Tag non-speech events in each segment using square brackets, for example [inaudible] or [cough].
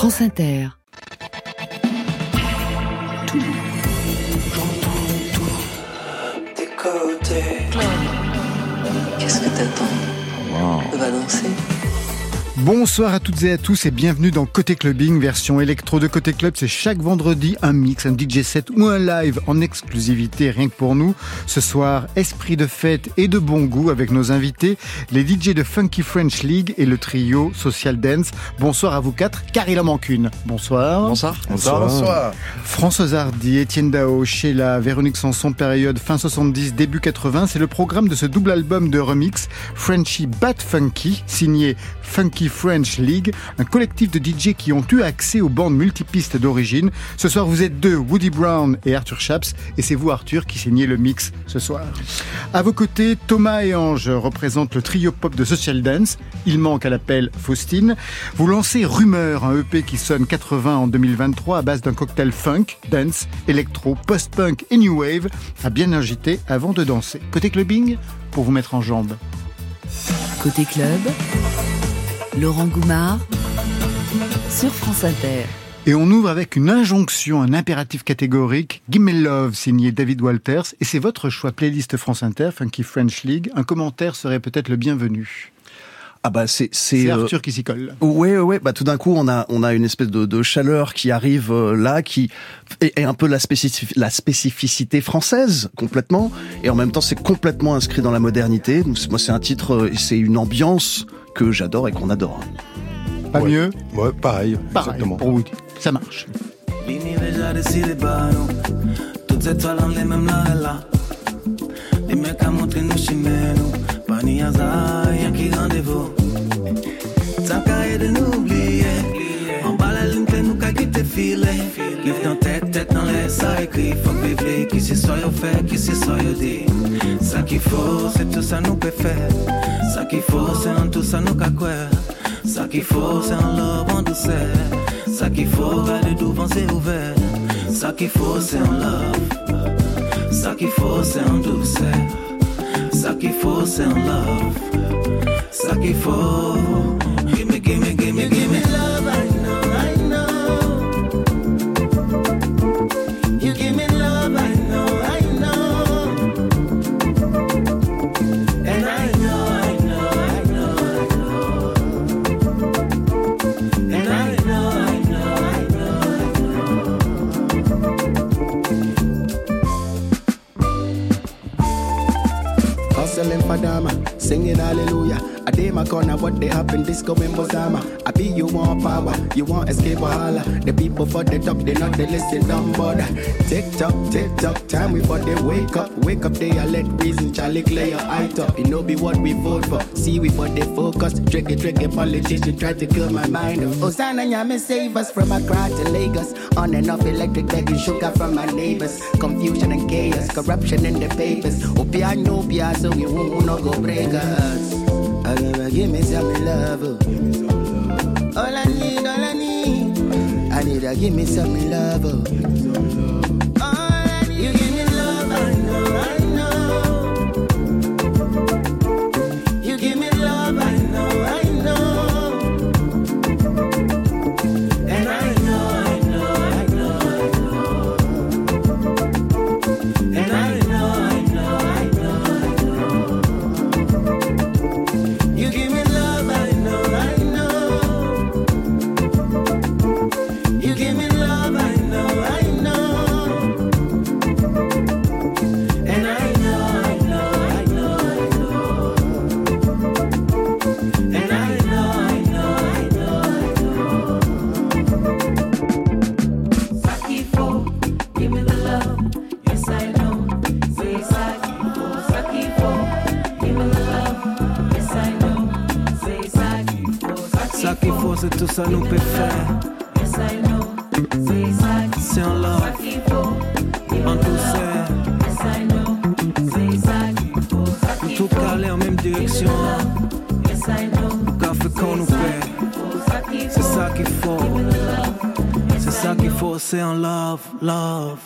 France Inter. Qu'est-ce que t'attends? Va danser. Bonsoir à toutes et à tous et bienvenue dans Côté Clubbing, version électro de Côté Club. C'est chaque vendredi un mix, un DJ set ou un live en exclusivité rien que pour nous. Ce soir, esprit de fête et de bon goût avec nos invités, les DJ de Funky French League et le trio Social Dance. Bonsoir à vous quatre, car il en manque une. Bonsoir. Bonsoir. Bonsoir. Bonsoir. François Hardy, Étienne Dao, Sheila, Véronique Sanson, période fin 70, début 80. C'est le programme de ce double album de remix, Frenchy Bad Funky, signé Funky French League, un collectif de DJ qui ont eu accès aux bandes multipistes d'origine. Ce soir, vous êtes deux, Woody Brown et Arthur Chaps, et c'est vous, Arthur, qui signez le mix ce soir. À vos côtés, Thomas et Ange représentent le trio pop de Social Dance. Il manque à l'appel Faustine. Vous lancez Rumeur, un EP qui sonne 80 en 2023 à base d'un cocktail funk, dance, électro, post-punk et new wave, à bien agiter avant de danser. Côté clubbing, pour vous mettre en jambes. Côté club, Laurent Goumard sur France Inter. Et on ouvre avec une injonction, un impératif catégorique. Gimme Love, signé David Walters. Et c'est votre choix playlist France Inter, Funky French League. Un commentaire serait peut-être le bienvenu. Ah bah c'est c'est C'est Arthur qui s'y colle. Ouais ouais bah tout d'un coup on a on a une espèce de, de chaleur qui arrive euh, là qui est, est un peu la spécifi- la spécificité française complètement et en même temps c'est complètement inscrit dans la modernité. Donc, moi c'est un titre euh, c'est une ambiance que j'adore et qu'on adore. Pas Ouais. mieux Ouais, pareil, Pareil, exactement. pour Woody. Ça marche. Qu'à de filer Give dans tête, tête dans les ça écrit Faut que vivre, qui c'est soit fait, qui c'est soit dit Ça qu'il faut, c'est tout ça nous peut faire Ça qu'il faut, c'est en tout ça nous qu'à quoi Ça qu'il faut, c'est en love, en douceur Ça qu'il faut, garder devant c'est ouvert. Ça qu'il faut, c'est en love. Ça qu'il faut, c'est en douceur Ça qu'il faut, c'est en love. Ça qu'il faut Gimme, gimme, gimme, gimme. Love, singing hallelujah. I day my corner, what they happen, disco in Bozama. I be you want power, you want escape Holla. The people for the top, they not they listen, don't bother. Tick tock, tick tock, time we for they wake up. Wake up, they are let reason, Charlie clear your eye top. You know be what we vote for. See we for the focus. Tricky, tricky politician try to kill my mind. Hosanna, Yami, save us from Accra to Lagos. On and off electric begging sugar from my neighbors. Confusion and chaos, corruption in the papers. Opia, no, pia, so we won't no go break us. Never give me some love. All I need, all I need. I need to give me some love.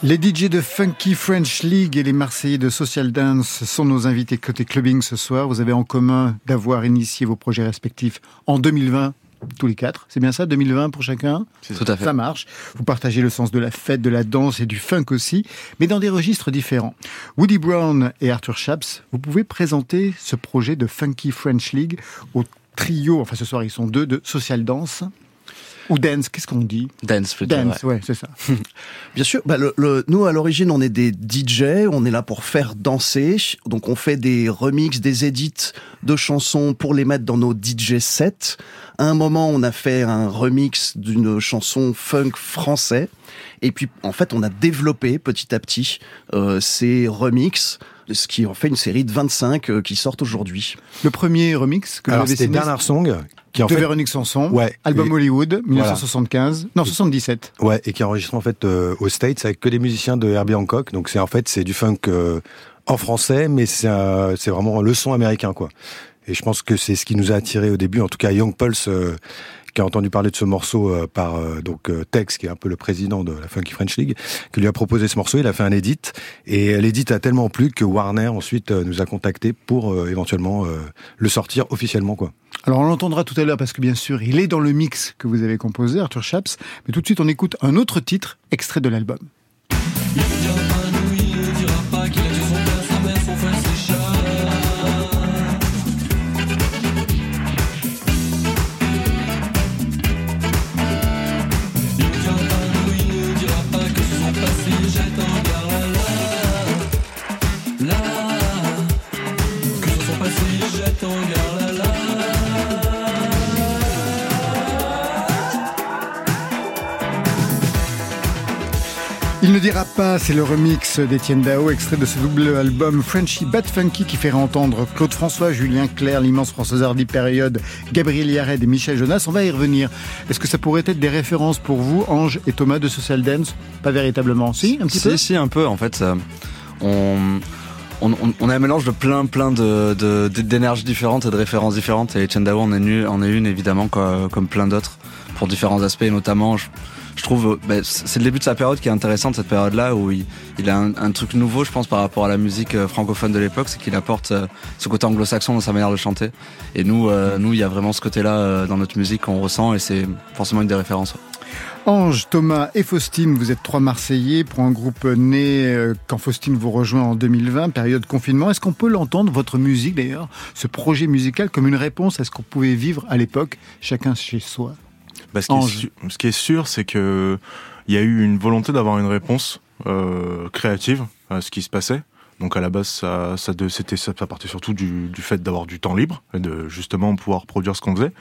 Les DJ de Funky French League et les Marseillais de Social Dance sont nos invités côté clubbing ce soir. Vous avez en commun d'avoir initié vos projets respectifs en 2020 tous les quatre. C'est bien ça, 2020 pour chacun? Tout à fait. Ça marche. Vous partagez le sens de la fête, de la danse et du funk aussi, mais dans des registres différents. Woody Brown et Arthur Chaps, vous pouvez présenter ce projet de Funky French League au trio, enfin ce soir ils sont deux, de Social Dance. Ou dance, qu'est-ce qu'on dit Dance plutôt. Dance, ouais. ouais, c'est ça. [laughs] Bien sûr, bah le, le- nous à l'origine on est des DJ, on est là pour faire danser, donc on fait des remixes, des edits de chansons pour les mettre dans nos DJ sets. À un moment on a fait un remix d'une chanson funk français, et puis en fait on a développé petit à petit euh, ces remixes, ce qui en fait une série de 25 euh, qui sortent aujourd'hui. Le premier remix que Alors vous avez c'était signé Bernard Song qui en de fait Véronique Sanson, Ouais. album Et- Hollywood, 1975, non 77. ouais et qui est enregistré en fait euh, aux States avec que des musiciens de Herbie Hancock. Donc c'est en fait c'est du funk euh, en français mais c'est c'est vraiment le son américain quoi. Et je pense que c'est ce qui nous a attiré au début en tout cas Young Pulse euh, qui a entendu parler de ce morceau euh, par euh, donc euh, Tex, qui est un peu le président de la Funky French League, qui lui a proposé ce morceau. Il a fait un edit et l'edit a tellement plu que Warner ensuite nous a contacté pour éventuellement le sortir officiellement quoi. Alors on l'entendra tout à l'heure parce que bien sûr il est dans le mix que vous avez composé, Arthur Chaps, mais tout de suite on écoute un autre titre extrait de l'album. Dira pas, c'est le remix d'Étienne Dao, extrait de ce double album Frenchy Bad Funky qui fait entendre Claude François, Julien Clerc, l'immense François Hardy période, Gabriel Yared et Michel Jonas. On va y revenir. Est-ce que ça pourrait être des références pour vous, Ange et Thomas de Social Dance? Pas véritablement. Si, un petit si, peu? si, un peu. En fait, on, on, on- on a un mélange de plein, plein de, d'énergies différentes et de références différentes. Et Etienne Dao en est, en est une, évidemment, quoi, comme plein d'autres, pour différents aspects. Notamment, je, je trouve, bah, c'est le début de sa période qui est intéressante, cette période-là, où il, a un, un truc nouveau, je pense, par rapport à la musique euh, francophone de l'époque, c'est qu'il apporte euh, ce côté anglo-saxon dans sa manière de chanter. Et nous, euh, nous, il y a vraiment ce côté-là dans notre musique qu'on ressent, et c'est forcément une des références. Ange, Thomas et Faustine, vous êtes trois Marseillais pour un groupe né quand Faustine vous rejoint en 2020, période confinement. Est-ce qu'on peut l'entendre, votre musique d'ailleurs, ce projet musical, comme une réponse à ce qu'on pouvait vivre à l'époque, chacun chez soi? Bah, ce, qui est Ange. su- ce qui est sûr, c'est que il y a eu une volonté d'avoir une réponse euh, créative à ce qui se passait. Donc à la base, ça, ça, c'était, ça, ça partait surtout du, du fait d'avoir du temps libre et de justement pouvoir produire ce qu'on faisait.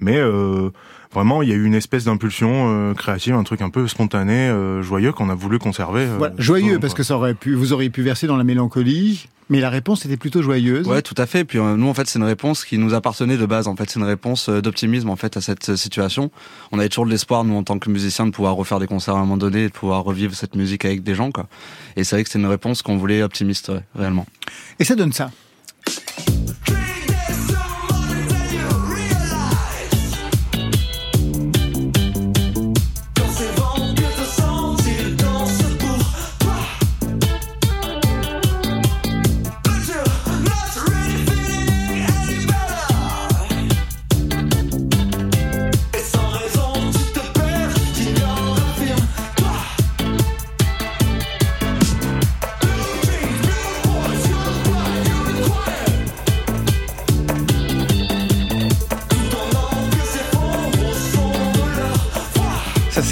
Mais euh, vraiment, il y a eu une espèce d'impulsion euh, créative, un truc un peu spontané, euh, joyeux qu'on a voulu conserver. euh, Voilà, joyeux long, parce quoi. que ça aurait pu, vous auriez pu verser dans la mélancolie, mais la réponse était plutôt joyeuse. Ouais, tout à fait. Puis euh, nous, en fait, c'est une réponse qui nous appartenait de base. En fait, c'est une réponse euh, d'optimisme en fait à cette euh, situation. On avait toujours de l'espoir, nous, en tant que musiciens, de pouvoir refaire des concerts à un moment donné, et de pouvoir revivre cette musique avec des gens, quoi. Et c'est vrai que c'est une réponse qu'on voulait optimiste, ouais, réellement. Et ça donne ça.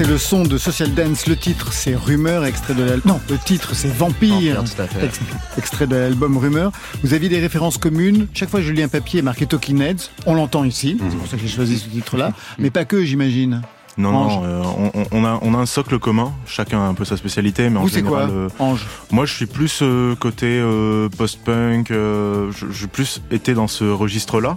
C'est le son de Social Dance. Le titre, c'est Rumeur, extrait de l'album. Non, le titre, c'est Vampire, extrait de l'album Rumeur. Vous aviez des références communes. Chaque fois que je lis un papier marqué Talking Heads, on l'entend ici. C'est pour ça que j'ai choisi ce titre-là. Mais pas que, j'imagine. Non, Ange. non, euh, on, a, on a un socle commun, chacun a un peu sa spécialité, mais en Vous, général, quoi, euh, Ange? moi je suis plus euh, côté post-punk, je- j'ai plus été dans ce registre-là.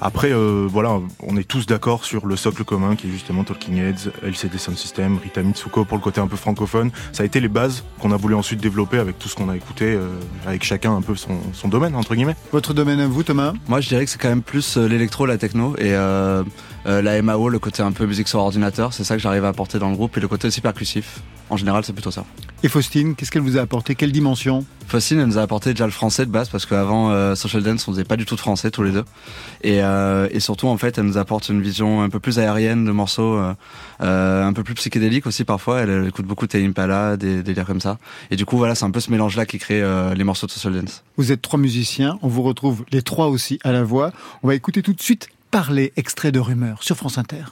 Après, euh, voilà, on est tous d'accord sur le socle commun qui est justement Talking Heads, LCD Sound System, Rita Mitsuko pour le côté un peu francophone. Ça a été les bases qu'on a voulu ensuite développer avec tout ce qu'on a écouté, euh, avec chacun un peu son, son domaine, entre guillemets. Votre domaine à vous, Thomas? Moi, je dirais que c'est quand même plus euh, l'électro, la techno, et euh, la MAO, le côté un peu musique sur ordinateur, c'est ça que j'arrive à apporter dans le groupe et le côté aussi percussif. En général, c'est plutôt ça. Et Faustine, qu'est-ce qu'elle vous a apporté? Quelle dimension? Faustine, elle nous a apporté déjà le français de base parce qu'avant euh, Social Dance, on faisait pas du tout de français tous les deux. Et, euh, et surtout, en fait, elle nous apporte une vision un peu plus aérienne de morceaux, euh, euh, un peu plus psychédélique aussi parfois. Elle, elle écoute beaucoup Tame Impala, des, des délires comme ça. Et du coup, voilà, c'est un peu ce mélange-là qui crée euh, les morceaux de Social Dance. Vous êtes trois musiciens, on vous retrouve les trois aussi à la voix. On va écouter tout de suite Parler, extrait de rumeur sur France Inter.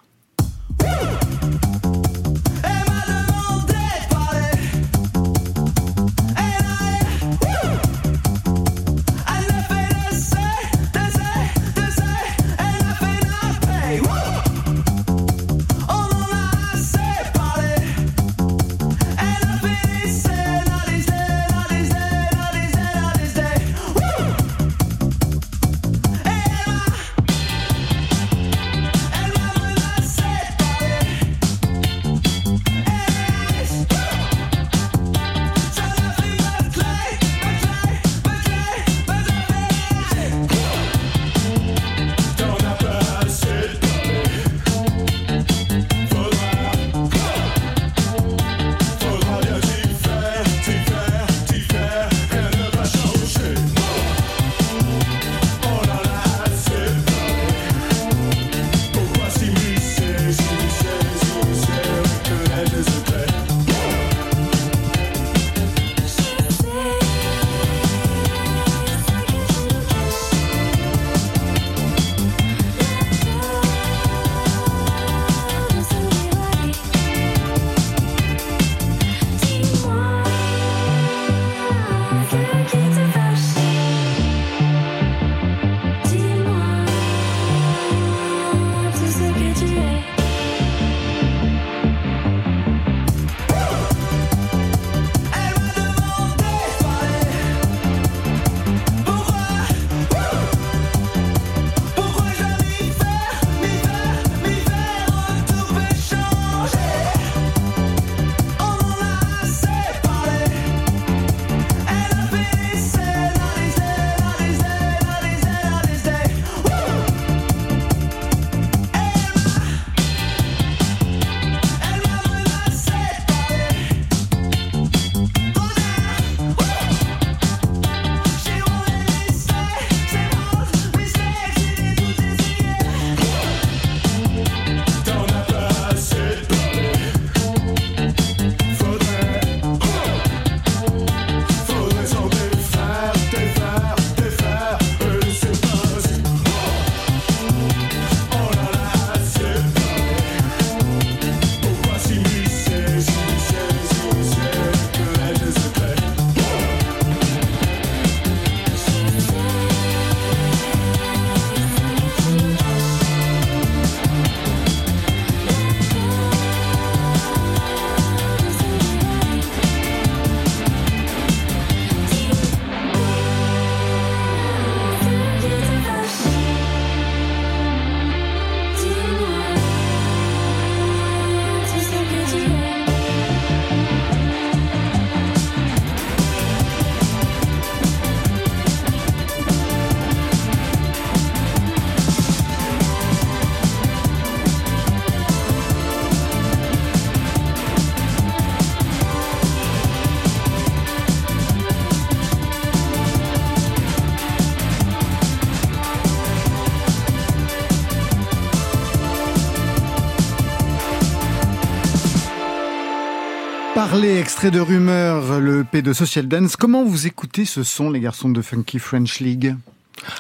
Parler, extrait de rumeur, le P de Social Dance. Comment vous écoutez ce son, les garçons de Funky French League?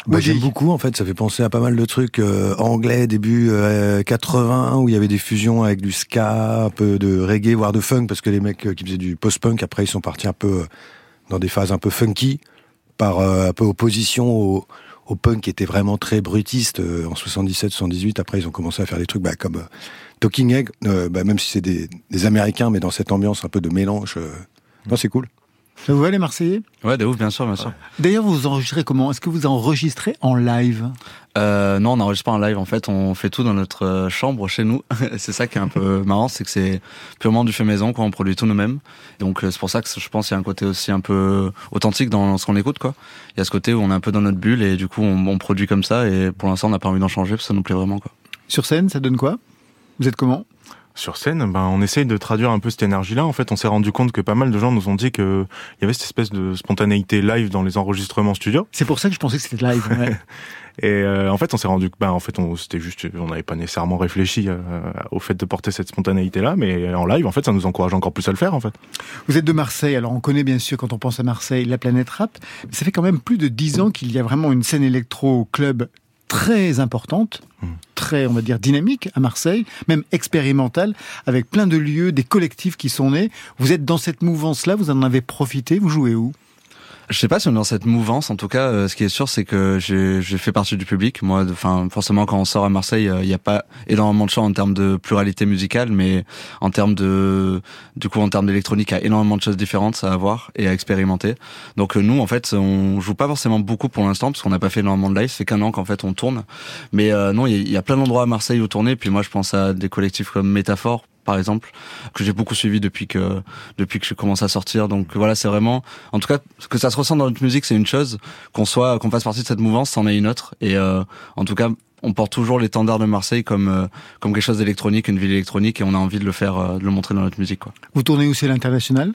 Bah. J'aime beaucoup en fait, ça fait penser à pas mal de trucs euh, anglais début euh, 80 où il y avait des fusions avec du ska, un peu de reggae, voire de funk parce que les mecs euh, qui faisaient du post-punk après ils sont partis un peu euh, dans des phases un peu funky par euh, un peu opposition au, au punk qui était vraiment très brutiste euh, en 77-78 après ils ont commencé à faire des trucs bah, comme euh, Talking Egg euh, bah, même si c'est des, des américains mais dans cette ambiance un peu de mélange euh, non c'est cool Ça vous va les Marseillais? Ouais, de ouf, bien sûr, bien sûr. D'ailleurs, vous enregistrez comment? Est-ce que vous enregistrez en live? Euh, non, on n'enregistre pas en live. En fait, on fait tout dans notre chambre chez nous. [laughs] c'est ça qui est un peu [laughs] marrant, c'est que c'est purement du fait maison, quoi. On produit tout nous-mêmes. Donc c'est pour ça que je pense qu'il y a un côté aussi un peu authentique dans ce qu'on écoute, quoi. Il y a ce côté où on est un peu dans notre bulle et du coup on, on produit comme ça. Et pour l'instant, on n'a pas envie d'en changer parce que ça nous plaît vraiment, quoi. Sur scène, ça donne quoi? Vous êtes comment? Sur scène, ben, on essaye de traduire un peu cette énergie-là. En fait, on s'est rendu compte que pas mal de gens nous ont dit qu'il y avait cette espèce de spontanéité live dans les enregistrements studio. C'est pour ça que je pensais que c'était live. ouais. [laughs] Et euh, en fait, on s'est rendu, ben, en fait, on, c'était juste, on n'avait pas nécessairement réfléchi euh, au fait de porter cette spontanéité-là, mais en live, en fait, ça nous encourage encore plus à le faire, en fait. Vous êtes de Marseille, alors on connaît bien sûr quand on pense à Marseille la planète rap, mais ça fait quand même plus de dix ans qu'il y a vraiment une scène électro-club très importante, Mm. très, on va dire, dynamique à Marseille, même expérimentale, avec plein de lieux, des collectifs qui sont nés. Vous êtes dans cette mouvance-là, vous en avez profité, vous jouez où? Je sais pas si on est dans cette mouvance. En tout cas, euh, ce qui est sûr, c'est que j'ai fait partie du public. Moi, enfin, forcément, quand on sort à Marseille, euh, il n'y a pas énormément de chants en termes de pluralité musicale, mais en termes de, du coup, en termes d'électronique, il y a énormément de choses différentes à voir et à expérimenter. Donc euh, nous, en fait, on joue pas forcément beaucoup pour l'instant parce qu'on n'a pas fait énormément de live. C'est qu'un an qu'en fait on tourne. Mais euh, non, il y, y a plein d'endroits à Marseille où tourner. Puis moi, je pense à des collectifs comme Métaphore par exemple que j'ai beaucoup suivi depuis que depuis que je commence à sortir. Donc voilà c'est vraiment en tout cas que ça se ressent dans notre musique c'est une chose qu'on soit qu'on fasse partie de cette mouvance c'en est une autre. Et euh, en tout cas on porte toujours l'étendard de Marseille comme euh, comme quelque chose d'électronique une ville électronique et on a envie de le faire euh, de le montrer dans notre musique quoi. Vous tournez aussi à l'international?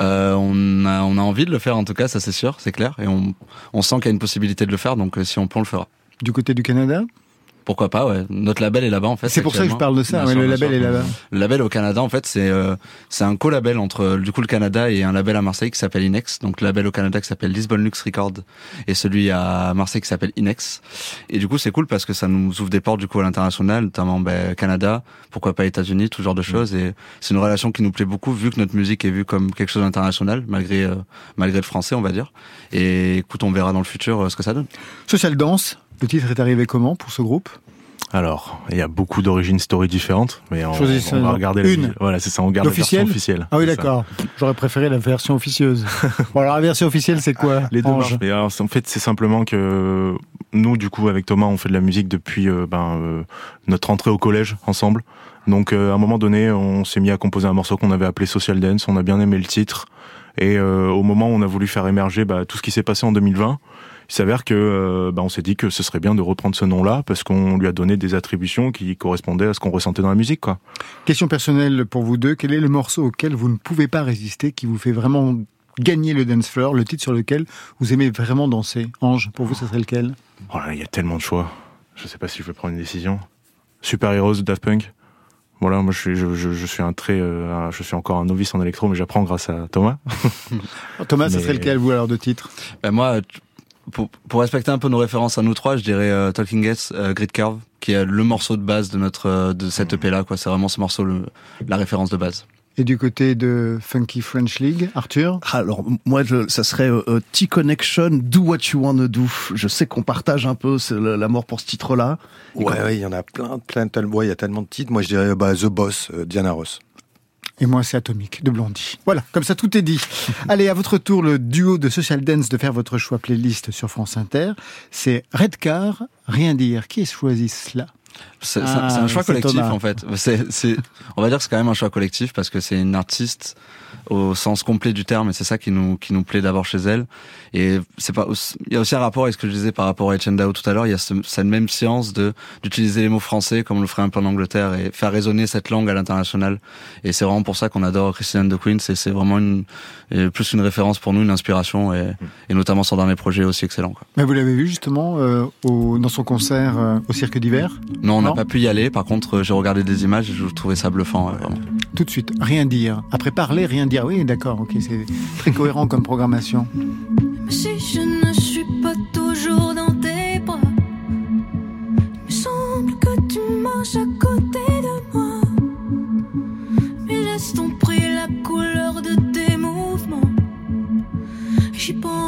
Euh, on a on a envie de le faire en tout cas ça c'est sûr c'est clair. Et on on sent qu'il y a une possibilité de le faire donc si on peut on le fera. Du côté du Canada? Pourquoi pas ouais notre label est là-bas en fait C'est pour ça que je parle de ça, ouais, sûr, le label sûr. est là-bas. Le label au Canada, en fait, c'est euh, c'est un co-label entre euh, du coup le Canada et un label à Marseille qui s'appelle Inex. Donc le label au Canada qui s'appelle Lisbon Lux Record et celui à Marseille qui s'appelle Inex. Et du coup, c'est cool parce que ça nous ouvre des portes du coup à l'international, notamment ben, Canada, pourquoi pas États-Unis, tout genre de choses. Et c'est une relation qui nous plaît beaucoup vu que notre musique est vue comme quelque chose d'international malgré euh, malgré le français, on va dire. Et écoute, on verra dans le futur euh, ce que ça donne. Social Dance, le titre est arrivé comment pour ce groupe? Alors, il y a beaucoup d'origines story différentes, mais on, on va regarder la- une. Voilà, c'est ça, on garde la version L'officiel officielle. Ah oui, d'accord. J'aurais préféré la version officieuse. [laughs] bon, alors la version officielle, c'est quoi Les deux Ange? marchent. Mais alors, en fait, c'est simplement que nous, du coup, avec Thomas, on fait de la musique depuis euh, ben, euh, notre entrée au collège ensemble. Donc, euh, à un moment donné, on s'est mis à composer un morceau qu'on avait appelé Social Dance. On a bien aimé le titre. Et euh, au moment où on a voulu faire émerger bah, tout ce qui s'est passé en 2020, il s'avère que euh, bah, on s'est dit que ce serait bien de reprendre ce nom-là parce qu'on lui a donné des attributions qui correspondaient à ce qu'on ressentait dans la musique, quoi. Question personnelle pour vous deux. Quel est le morceau auquel vous ne pouvez pas résister, qui vous fait vraiment gagner le dance floor, le titre sur lequel vous aimez vraiment danser? Ange, pour vous, ce serait lequel? Oh là, il y a tellement de choix. Je sais pas si je vais prendre une décision. Super Heroes de Daft Punk. Voilà, moi je suis, je, je, je suis un très, euh, je suis encore un novice en électro, mais j'apprends grâce à Thomas. [laughs] Thomas, ce Mais- serait lequel, vous, alors, de titre? Ben moi, pour, pour respecter un peu nos références à nous trois, je dirais euh, Talking Heads, euh, Grid Curve, qui est le morceau de base de notre euh, de cette EP là. Quoi, c'est vraiment ce morceau le, la référence de base. Et du côté de Funky French League, Arthur? Alors moi, je, ça serait euh, T-Connection, Do What You Wanna Do. Je sais qu'on partage un peu c'est le- l'amour pour ce titre-là. Ouais, il y en a plein, plein, tellement, ouais, il y a tellement de titres. Moi, je dirais bah, The Boss, euh, Diana Ross. Et moi, c'est Atomique de Blondie. Voilà, comme ça, tout est dit. [laughs] Allez, à votre tour, le duo de Social Dance de faire votre choix playlist sur France Inter. C'est Redcar, Rien dire. Qui est choisi cela? C'est Ah, c'est un choix collectif Thomas. en fait. On va dire que c'est quand même un choix collectif parce que c'est une artiste au sens complet du terme et c'est ça qui nous qui nous plaît d'abord chez elle. Et c'est pas, il y a aussi un rapport avec ce que je disais par rapport à Etienne Dao tout à l'heure. Il y a ce- cette même science de d'utiliser les mots français comme on le ferait un peu en Angleterre et faire résonner cette langue à l'international. Et c'est vraiment pour ça qu'on adore Christian de Queen. C'est c'est vraiment une plus une référence pour nous, une inspiration et, et notamment son dernier projet aussi excellent. Quoi. Mais Vous l'avez vu justement euh, au- dans son concert euh, au Cirque d'hiver? Non, on n'a pas pu y aller. Par contre, euh, j'ai regardé des images et je trouvais ça bluffant. vraiment. Tout de suite, rien dire. Après parler, rien dire. Oui, d'accord, ok, c'est très cohérent comme programmation. Mais si je ne suis pas toujours dans tes bras, il me semble que tu marches à côté de moi. Mais laisse ton prix la couleur de tes mouvements. J'y pense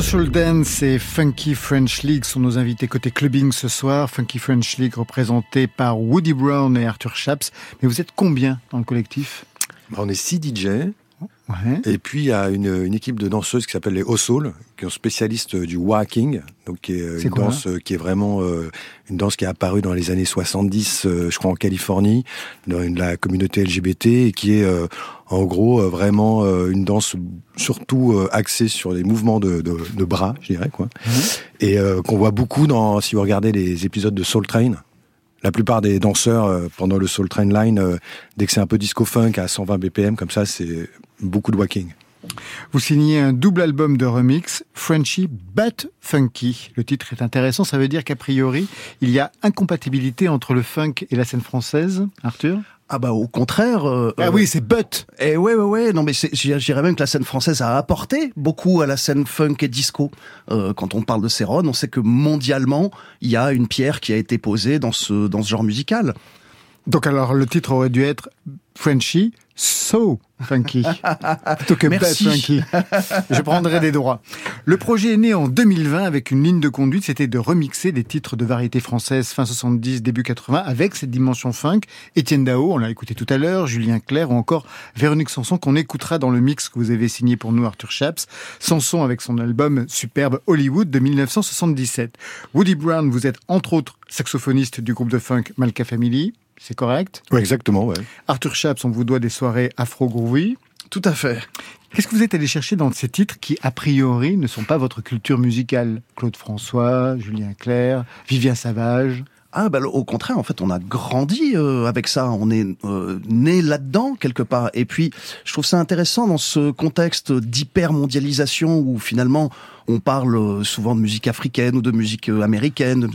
Social Dance et Funky French League sont nos invités côté clubbing ce soir. Funky French League représenté par Woody Brown et Arthur Chaps. Mais vous êtes combien dans le collectif? Bah, on est six DJ. Ouais. Et puis il y a une, une équipe de danseuses qui s'appelle les Ossoul, qui sont spécialistes du walking, donc qui est euh, une danse euh, qui est vraiment euh, une danse qui est apparue dans les années 70, euh, je crois en Californie, dans une- la communauté LGBT et qui est euh, en gros euh, vraiment euh, une danse surtout euh, axée sur les mouvements de, de, de bras, je dirais quoi, et euh, qu'on voit beaucoup dans si vous regardez les épisodes de Soul Train. La plupart des danseurs euh, pendant le Soul Train Line, euh, dès que c'est un peu disco funk à 120 BPM comme ça, c'est beaucoup de walking. Vous signez un double album de remix, Frenchy But Funky. Le titre est intéressant, ça veut dire qu'a priori, il y a incompatibilité entre le funk et la scène française, Arthur? Ah bah au contraire. euh, Ah euh, oui, c'est But Et ouais, ouais, ouais. Non, mais dirais même que la scène française a apporté beaucoup à la scène funk et disco. Euh, quand on parle de Céron, on sait que mondialement, il y a une pierre qui a été posée dans ce dans ce genre musical. Donc alors, le titre aurait dû être Frenchy So Funky, [laughs] plutôt que Merci. Funky. [laughs] Je prendrai des droits. Le projet est né en 2020 avec une ligne de conduite, c'était de remixer des titres de variété française fin 70, début 80 avec cette dimension funk. Étienne Dao, on l'a écouté tout à l'heure, Julien Clerc ou encore Véronique Sanson qu'on écoutera dans le mix que vous avez signé pour nous Arthur Chaps. Sanson avec son album superbe Hollywood de 1977. Woody Brown, vous êtes entre autres saxophoniste du groupe de funk Malka Family. C'est correct? Ouais, exactement, ouais. Arthur Chaps, on vous doit des soirées afro-groovy. Tout à fait. Qu'est-ce que vous êtes allé chercher dans ces titres qui, a priori, ne sont pas votre culture musicale? Claude François, Julien Clerc, Vivien Savage? Ah bah au contraire, en fait, on a grandi euh, avec ça. On est euh, né là-dedans quelque part. Et puis, je trouve ça intéressant dans ce contexte d'hyper mondialisation où finalement on parle euh, souvent de musique africaine ou de musique américaine,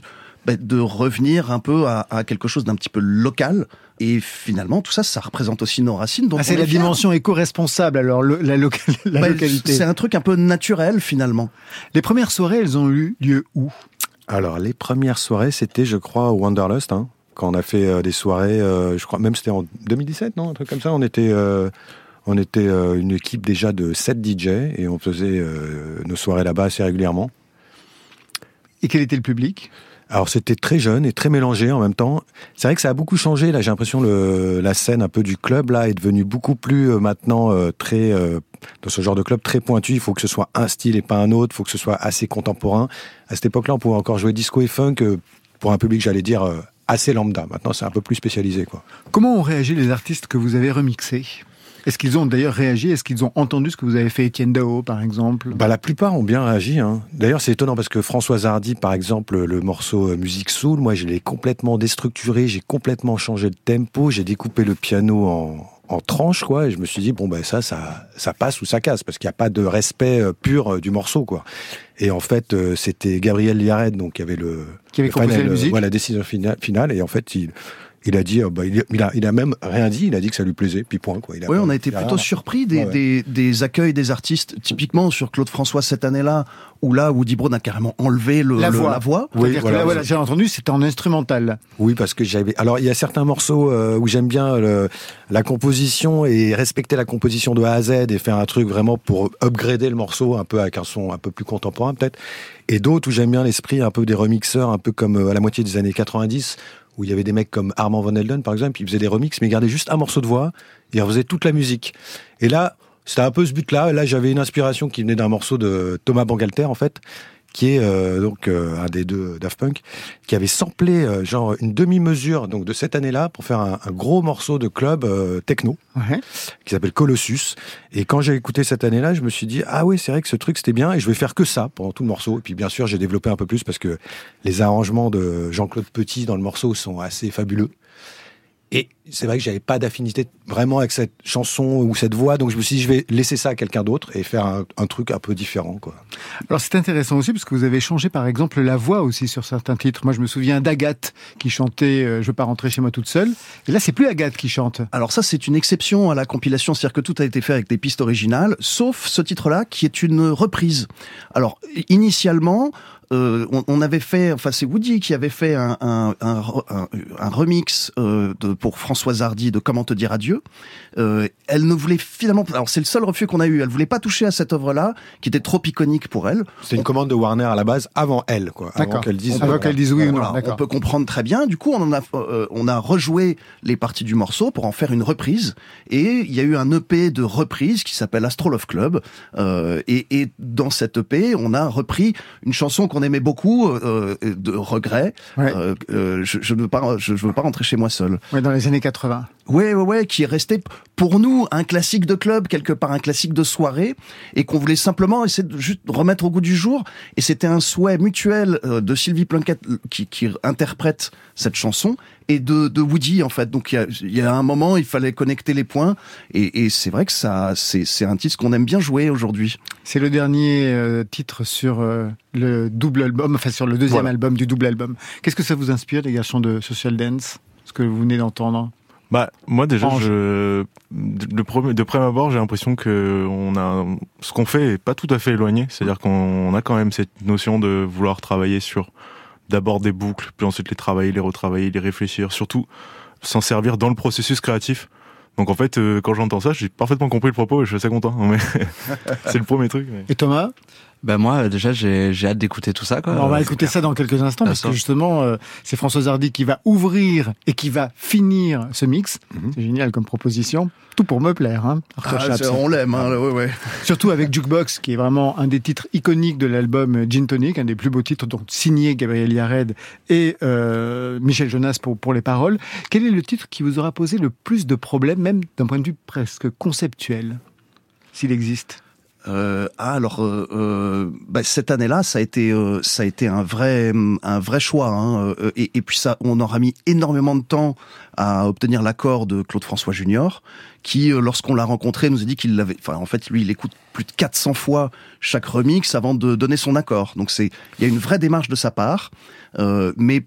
de revenir un peu à, à quelque chose d'un petit peu local. Et finalement, tout ça, ça représente aussi nos racines. Donc Ah, C'est la fiers. dimension éco-responsable, alors, le- la, loca- [laughs] la Bah, localité. C'est un truc un peu naturel finalement. Les premières soirées, elles ont eu lieu où? Alors, les premières soirées, c'était, je crois, au Wanderlust, hein, quand on a fait euh, des soirées, euh, je crois, même c'était en 2017, non Un truc comme ça. On était, euh, on était euh, une équipe déjà de 7 DJ et on faisait euh, nos soirées là-bas assez régulièrement. Et quel était le public? Alors, c'était très jeune et très mélangé en même temps. C'est vrai que ça a beaucoup changé. Là, j'ai l'impression le la scène un peu du club là est devenue beaucoup plus euh, maintenant euh, très euh, dans ce genre de club très pointu. Il faut que ce soit un style et pas un autre. Il faut que ce soit assez contemporain. À cette époque-là, on pouvait encore jouer disco et funk pour un public, j'allais dire, assez lambda. Maintenant, c'est un peu plus spécialisé, quoi. Comment ont réagi les artistes que vous avez remixés? Est-ce qu'ils ont d'ailleurs réagi? Est-ce qu'ils ont entendu ce que vous avez fait Étienne Dao, par exemple? Bah, la plupart ont bien réagi. Hein. D'ailleurs, c'est étonnant parce que Françoise Hardy, par exemple, le morceau euh, Musique Soul, moi, je l'ai complètement déstructuré, j'ai complètement changé le tempo, j'ai découpé le piano en, en tranches, quoi. Et je me suis dit, bon, ben ça, ça, ça passe ou ça casse, parce qu'il n'y a pas de respect euh, pur euh, du morceau, quoi. Et en fait, c'était Gabriel Yared, donc qui avait le, Qui avait le composé la panel, musique. voilà, décision fina- finale. Et en fait, il, il a dit, euh, bah, il, il a, il a même rien dit. Il a dit que ça lui plaisait, puis point, quoi. Il Oui, on a été plutôt surpris des, Ouais, ouais. Des, des accueils des artistes, typiquement sur Claude François cette année-là, où là, Woody Brown a carrément enlevé le, La le- voix. la voix. Oui, C'est-à-dire que voilà. là, voilà, j'ai entendu, c'était en instrumental. Oui, parce que j'avais. Alors, il y a certains morceaux euh, où j'aime bien le- la composition et respecter la composition de A à Z et faire un truc vraiment pour upgrader le morceau un peu avec un son un peu plus contemporain peut-être. Et d'autres où j'aime bien l'esprit un peu des remixeurs, un peu comme euh, à la moitié des années 90, où il y avait des mecs comme Armand Van Helden par exemple, ils faisaient des remixes mais ils gardaient juste un morceau de voix et ils refaisaient toute la musique. Et là, c'était un peu ce but-là. Là, j'avais une inspiration qui venait d'un morceau de Thomas Bangalter en fait qui est euh, donc euh, un des deux Daft Punk, qui avait samplé euh, genre une demi-mesure donc de cette année-là pour faire un, un gros morceau de club euh, techno Ouais. qui s'appelle Colossus. Et quand j'ai écouté cette année-là, je me suis dit ah oui c'est vrai que ce truc c'était bien et je vais faire que ça pendant tout le morceau. Et puis bien sûr j'ai développé un peu plus parce que les arrangements de Jean-Claude Petit dans le morceau sont assez fabuleux. Et c'est vrai que j'avais pas d'affinité vraiment avec cette chanson ou cette voix, donc je me suis dit je vais laisser ça à quelqu'un d'autre et faire un, un truc un peu différent quoi. Alors c'est intéressant aussi parce que vous avez changé par exemple la voix aussi sur certains titres. Moi je me souviens d'Agathe qui chantait euh, Je veux pas rentrer chez moi toute seule. Et là c'est plus Agathe qui chante. Alors ça, c'est une exception à la compilation, c'est-à-dire que tout a été fait avec des pistes originales, sauf ce titre-là qui est une reprise. Alors initialement, euh, on, on avait fait, enfin c'est Woody qui avait fait un, un, un, un- un remix euh, de, pour Françoise Hardy de Comment te dire adieu. Euh, elle ne voulait finalement, alors c'est le seul refus qu'on a eu. Elle voulait pas toucher à cette œuvre-là, qui était trop iconique pour elle. C'était une commande de Warner à la base avant elle, quoi. Avant D'accord. qu'elle dise. Avant qu'elle dise oui ou non. Voilà, on peut comprendre très bien. Du coup, on en a, euh, on a rejoué les parties du morceau pour en faire une reprise. Et il y a eu un EP de reprise qui s'appelle Astro Love Club. Euh, et, et dans cet EP, on a repris une chanson qu'on aimait beaucoup, euh, de regret. Ouais. Euh, euh, je, je ne veux pas, je, je veux pas rentrer chez moi seul. Ouais, dans les années 80. Ouais, ouais, ouais, qui est resté pour nous un classique de club, quelque part un classique de soirée, et qu'on voulait simplement essayer de juste remettre au goût du jour. Et c'était un souhait mutuel de Sylvie Plunkett qui, qui interprète cette chanson et de, de Woody en fait. Donc il y a, il y a un moment, il fallait connecter les points, et, et c'est vrai que ça, c'est c'est un titre qu'on aime bien jouer aujourd'hui. C'est le dernier euh, titre sur euh, le double album, enfin sur le deuxième Voilà. album du double album. Qu'est-ce que ça vous inspire les garçons de Social Dance? Ce que vous venez d'entendre? Bah, moi déjà, Ange. je, de, premier, de prime abord, j'ai l'impression que on a, ce qu'on fait est pas tout à fait éloigné. C'est-à-dire qu'on a quand même cette notion de vouloir travailler sur d'abord des boucles, puis ensuite les travailler, les retravailler, les réfléchir, surtout s'en servir dans le processus créatif. Donc en fait, euh, quand j'entends ça, j'ai parfaitement compris le propos et je suis assez content. [laughs] C'est le premier truc. Et Thomas? Ben moi, déjà, j'ai j'ai hâte d'écouter tout ça. Quoi. Alors, On va écouter ça dans quelques instants parce que justement, euh, c'est Françoise Hardy qui va ouvrir et qui va finir ce mix. Mhm. C'est génial comme proposition. Tout pour me plaire, hein, Arthur Ah, on l'aime, hein, ouais, ouais. Surtout avec Jukebox, qui est vraiment un des titres iconiques de l'album Gin Tonic, un des plus beaux titres, donc signé Gabriel Yared et euh, Michel Jonas pour, pour les paroles. Quel est le titre qui vous aura posé le plus de problèmes, même d'un point de vue presque conceptuel, s'il existe? Euh, ah, alors euh, euh, bah, cette année-là, ça a été euh, ça a été un vrai un vrai choix. Hein, euh, et, et puis ça, on aura mis énormément de temps à obtenir l'accord de Claude François Junior, qui, euh, lorsqu'on l'a rencontré, nous a dit qu'il l'avait. Enfin, en fait, lui, il écoute plus de 400 fois chaque remix avant de donner son accord. Donc c'est il y a une vraie démarche de sa part. Euh, mais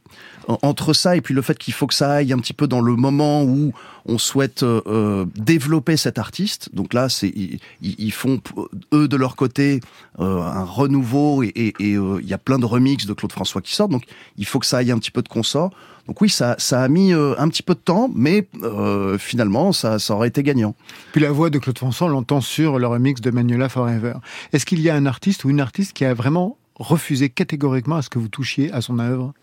en- entre ça et puis le fait qu'il faut que ça aille un petit peu dans le moment où on souhaite euh, euh, développer cet artiste. Donc là, c'est ils, ils- font p- eux de leur côté euh, un renouveau et euh, il y a plein de remixes de Claude François qui sortent. Donc il faut que ça aille un petit peu de consort. Donc oui, ça, ça a mis euh, un petit peu de temps, mais euh, finalement, ça, ça aurait été gagnant. Puis la voix de Claude François, l'entend sur le remix de Manuela Forever. Est-ce qu'il y a un artiste ou une artiste qui a vraiment refusé catégoriquement à ce que vous touchiez à son œuvre?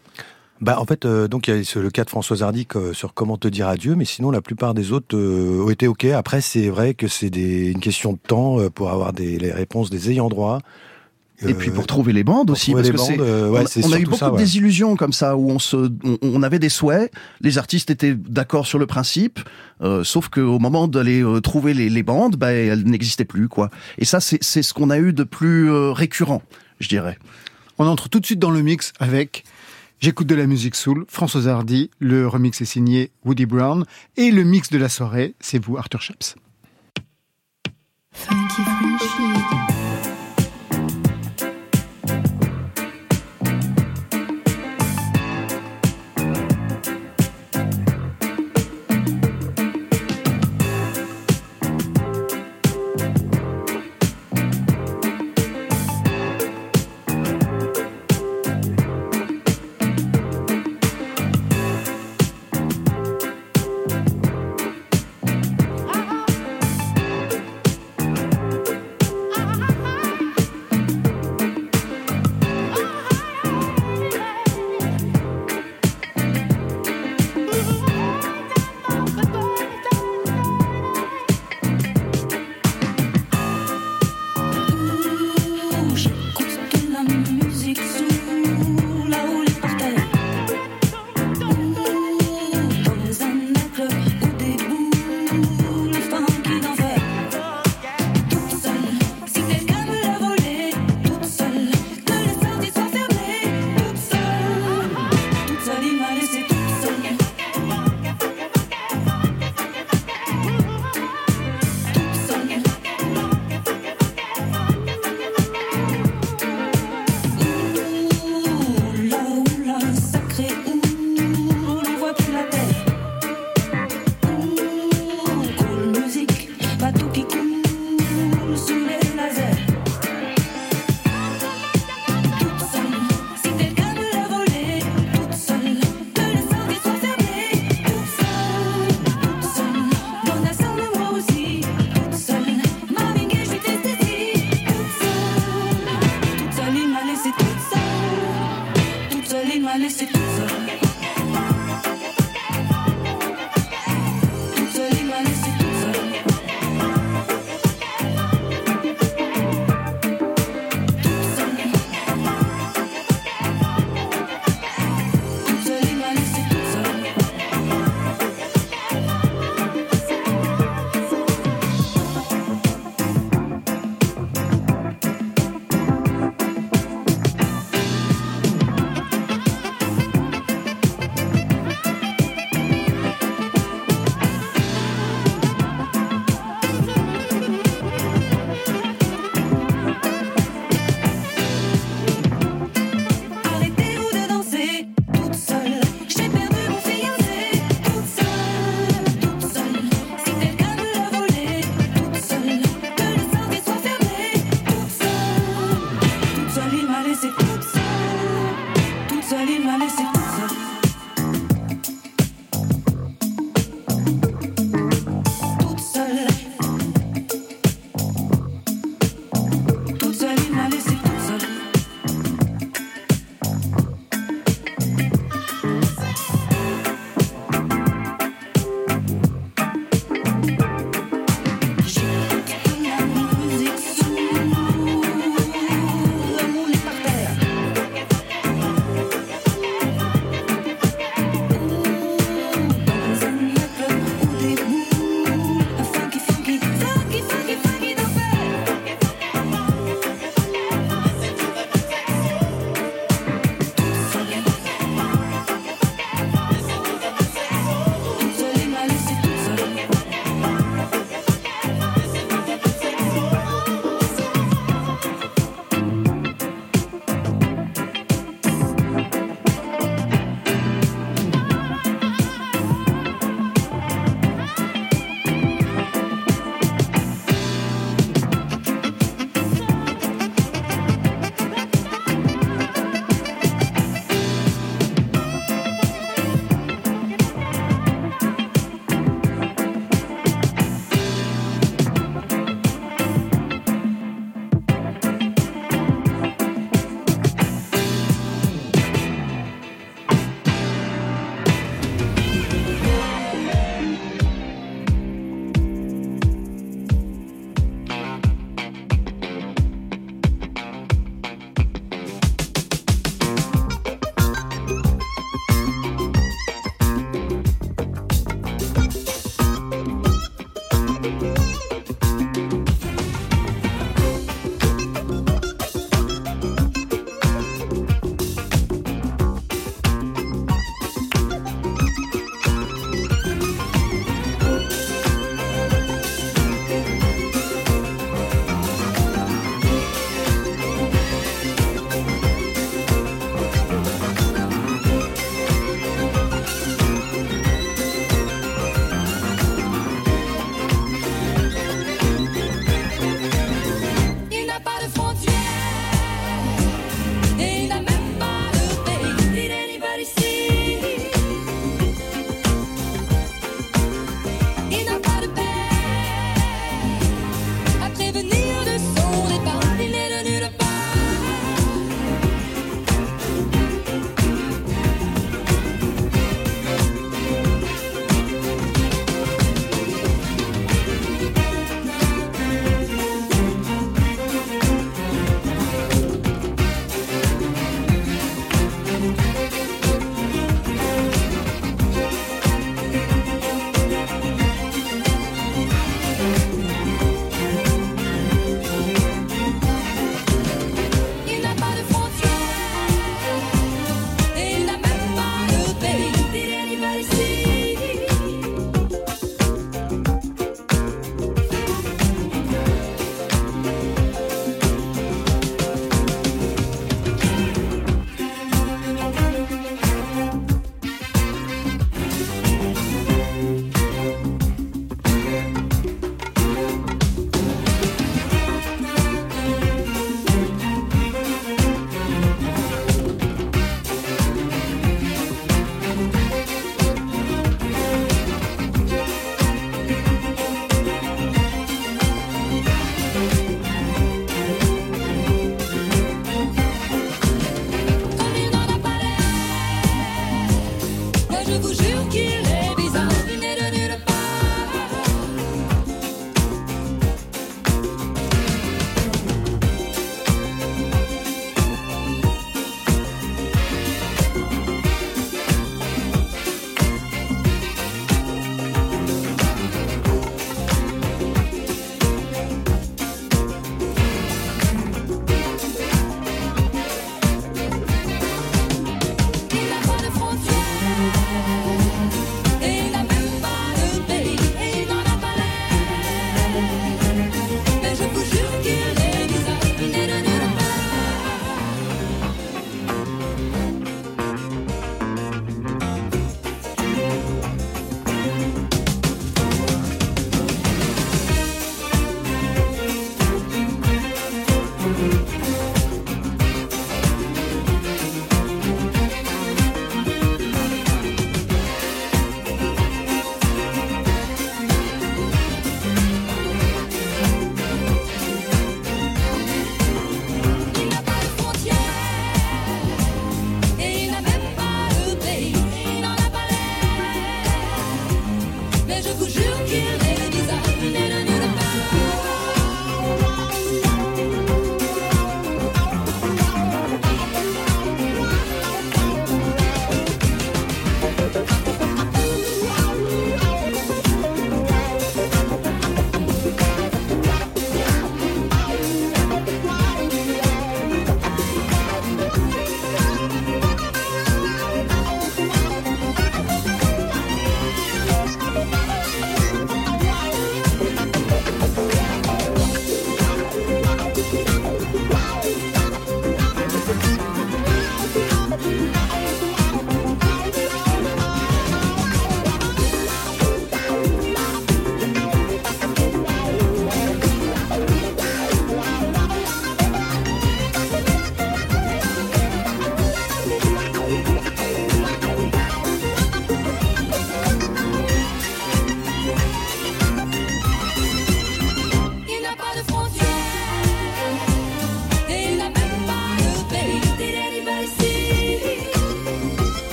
Bah en fait, euh, donc il y a ce- le cas de Françoise Hardy euh, sur comment te dire adieu, mais sinon la plupart des autres euh, ont été ok. Après, c'est vrai que c'est des- une question de temps euh, pour avoir des, les réponses des ayants droit. Et puis pour trouver les bandes aussi, parce que bandes, c'est, euh, ouais, on, a eu beaucoup ça, de désillusions comme ça où on se, on, on avait des souhaits, les artistes étaient d'accord sur le principe, euh, sauf qu'au moment d'aller euh, trouver les, les bandes, bah, elles n'existaient plus quoi. Et ça, c'est, c'est ce qu'on a eu de plus euh, récurrent, je dirais. On entre tout de suite dans le mix avec J'écoute de la musique soul, François Hardy, le remix est signé Woody Brown, et le mix de la soirée, c'est vous, Arthur Chaps. Funky French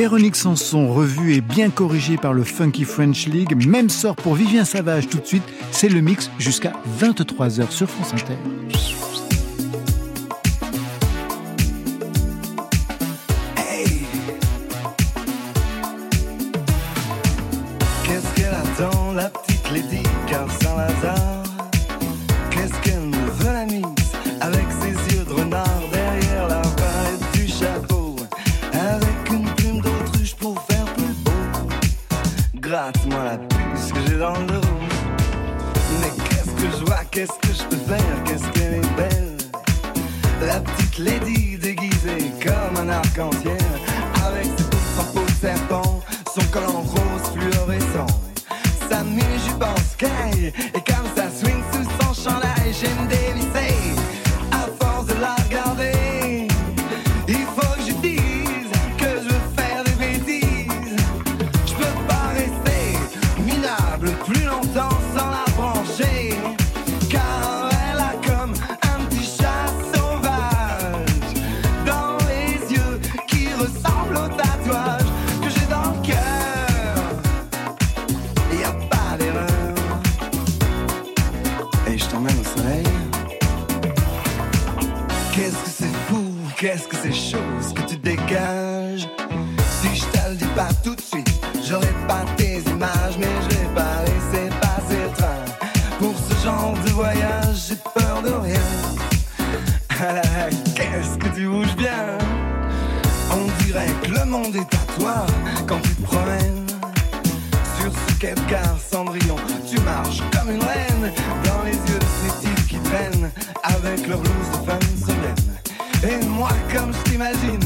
Véronique Sanson, revue et bien corrigée par le Funky French League. Même sort pour Vivien Savage tout de suite. C'est le mix jusqu'à 23h sur France Inter. Kevkar, Cendrillon, tu marches comme une reine. Dans les yeux de ces types qui traînent avec leur blouse de femme solenne. Et moi comme je t'imagine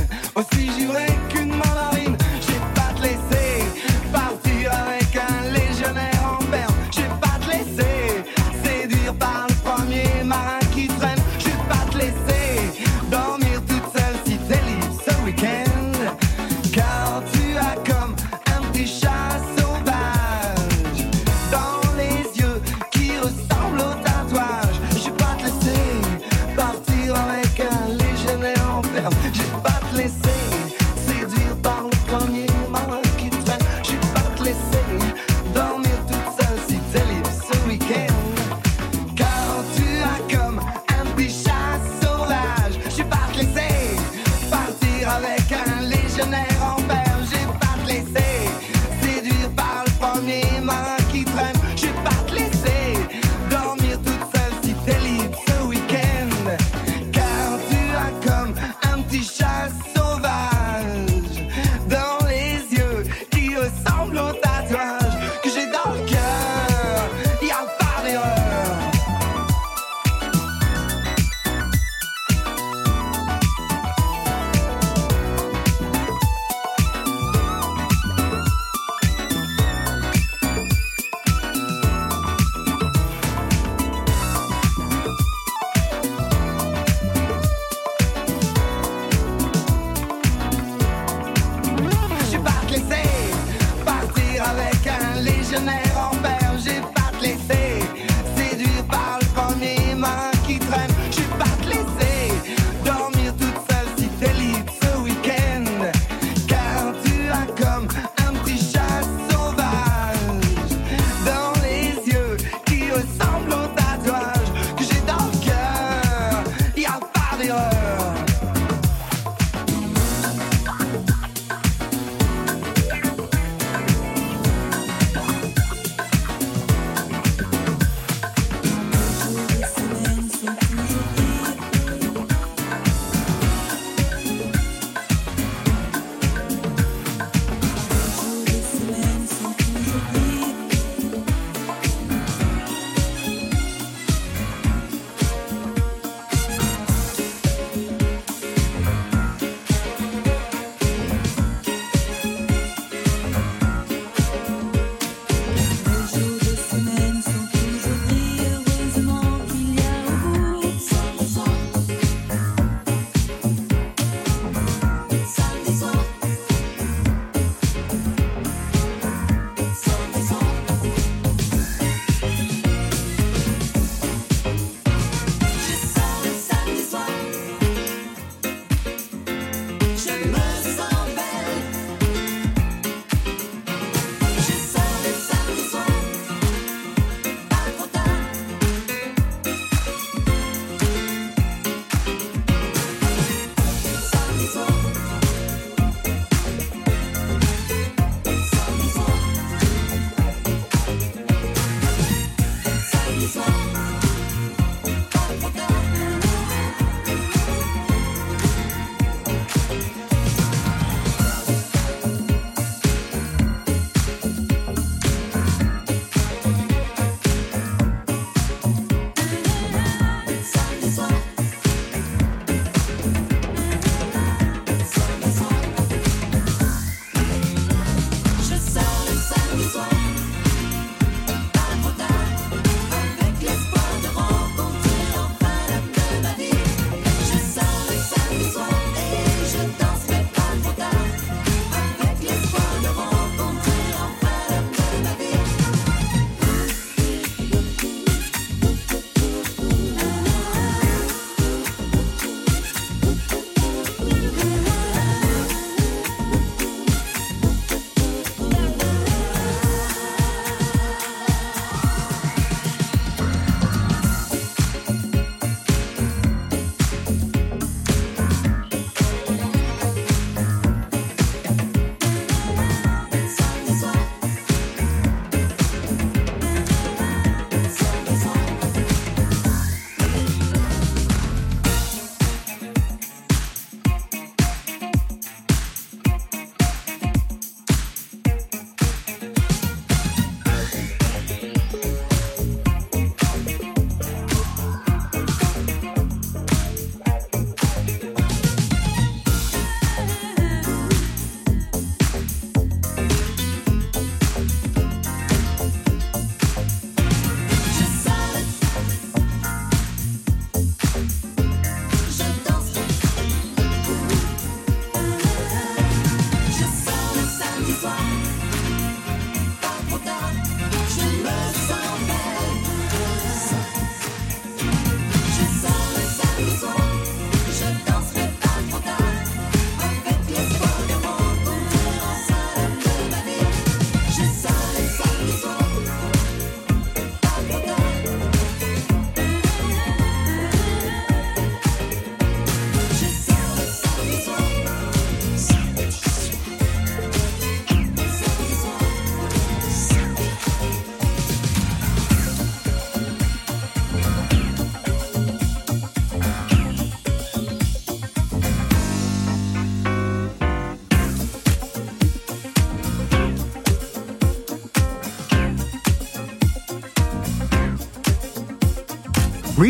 your that.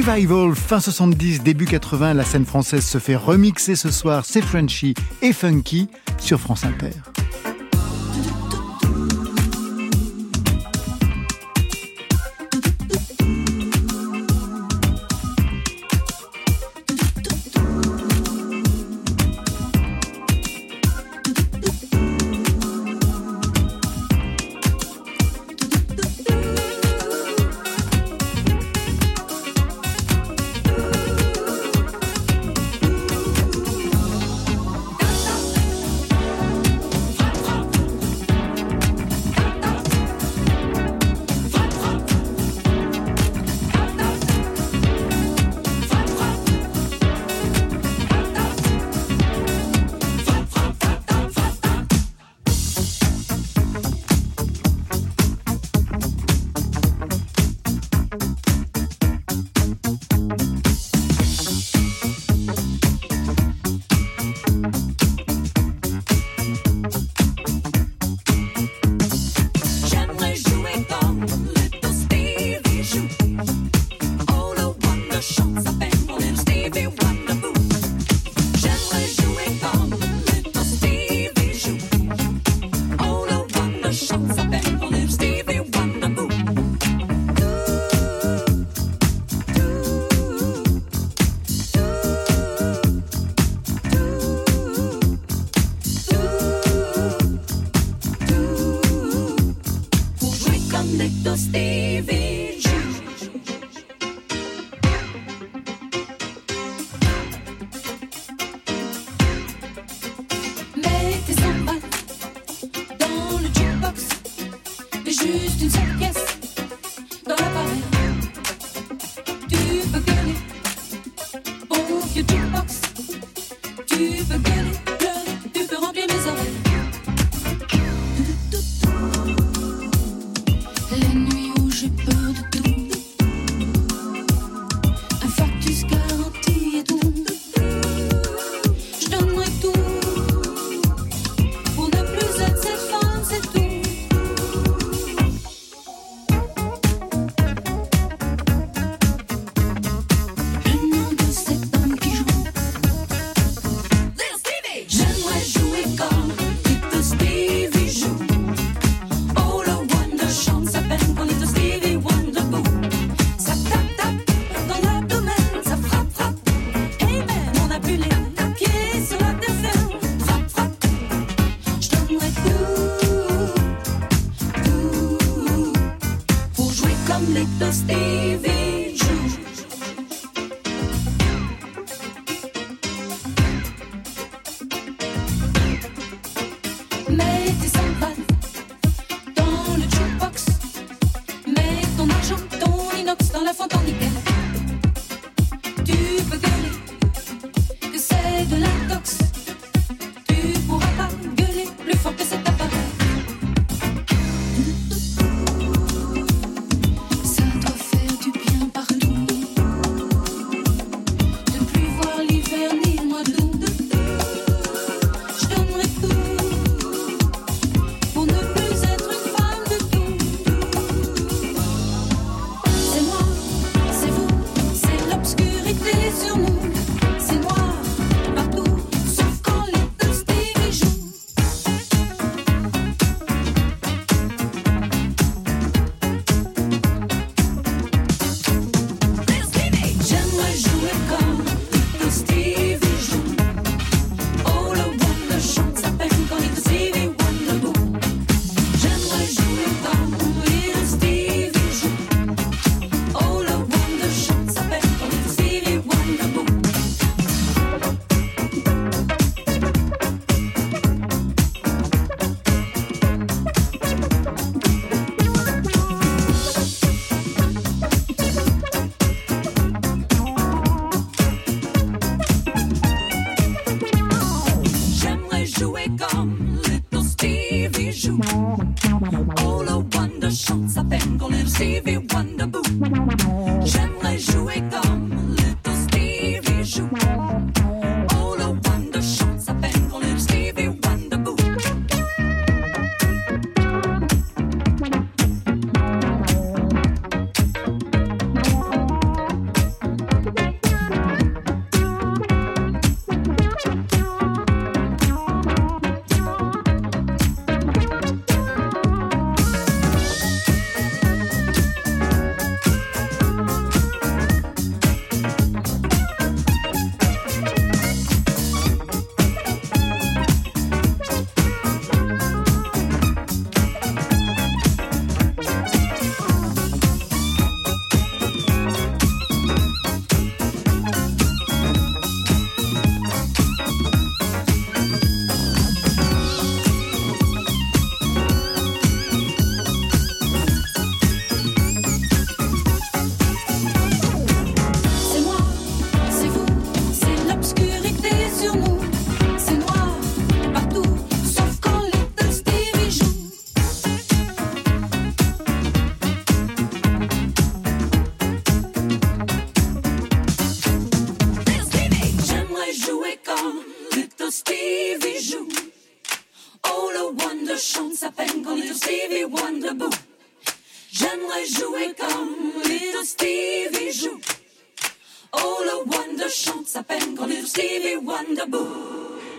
Revival, fin 70, début 80, la scène française se fait remixer ce soir, c'est Frenchy et Funky sur France Inter.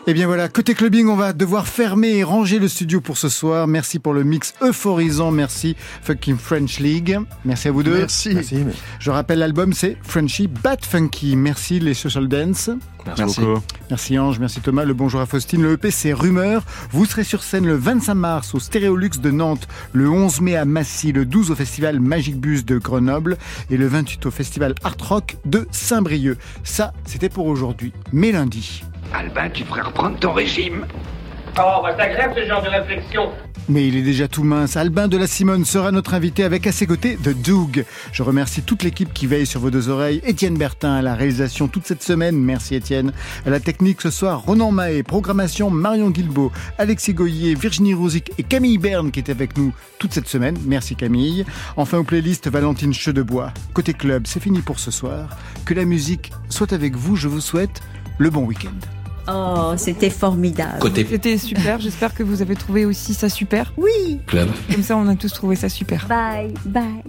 Et Eh bien voilà, côté clubbing, on va devoir fermer et ranger le studio pour ce soir. Merci pour le mix euphorisant. Merci Fucking French League. Merci à vous deux. Merci. Je rappelle l'album, c'est Frenchy Bad Funky. Merci les Social Dance. Merci, Merci. beaucoup. Merci Ange, merci Thomas. Le bonjour à Faustine. Le EP, c'est Rumeur. Vous serez sur scène le 25 mars au Stéréolux de Nantes, le 11 mai à Massy, le 12 au festival Magic Bus de Grenoble et le 28 au festival Art Rock de Saint-Brieuc. Ça, c'était pour aujourd'hui. Mais lundi. Albin, tu ferais reprendre ton régime. Oh, bah, c'est agréable ce genre de réflexion. Mais il est déjà tout mince. Albin de la Simone sera notre invité avec à ses côtés The Doug. Je remercie toute l'équipe qui veille sur vos deux oreilles. Étienne Bertin à la réalisation toute cette semaine. Merci Étienne. À la technique ce soir, Ronan Mahé. Programmation, Marion Guilbeault, Alexis Goyer, Virginie Rouzic et Camille Berne qui est avec nous toute cette semaine. Merci Camille. Enfin aux playlists, Valentine Chedebois. Côté club, c'est fini pour ce soir. Que la musique soit avec vous. Je vous souhaite le bon week-end. Oh, c'était formidable. C'était super, j'espère que vous avez trouvé aussi ça super. Oui. Comme ça, on a tous trouvé ça super. Bye, bye.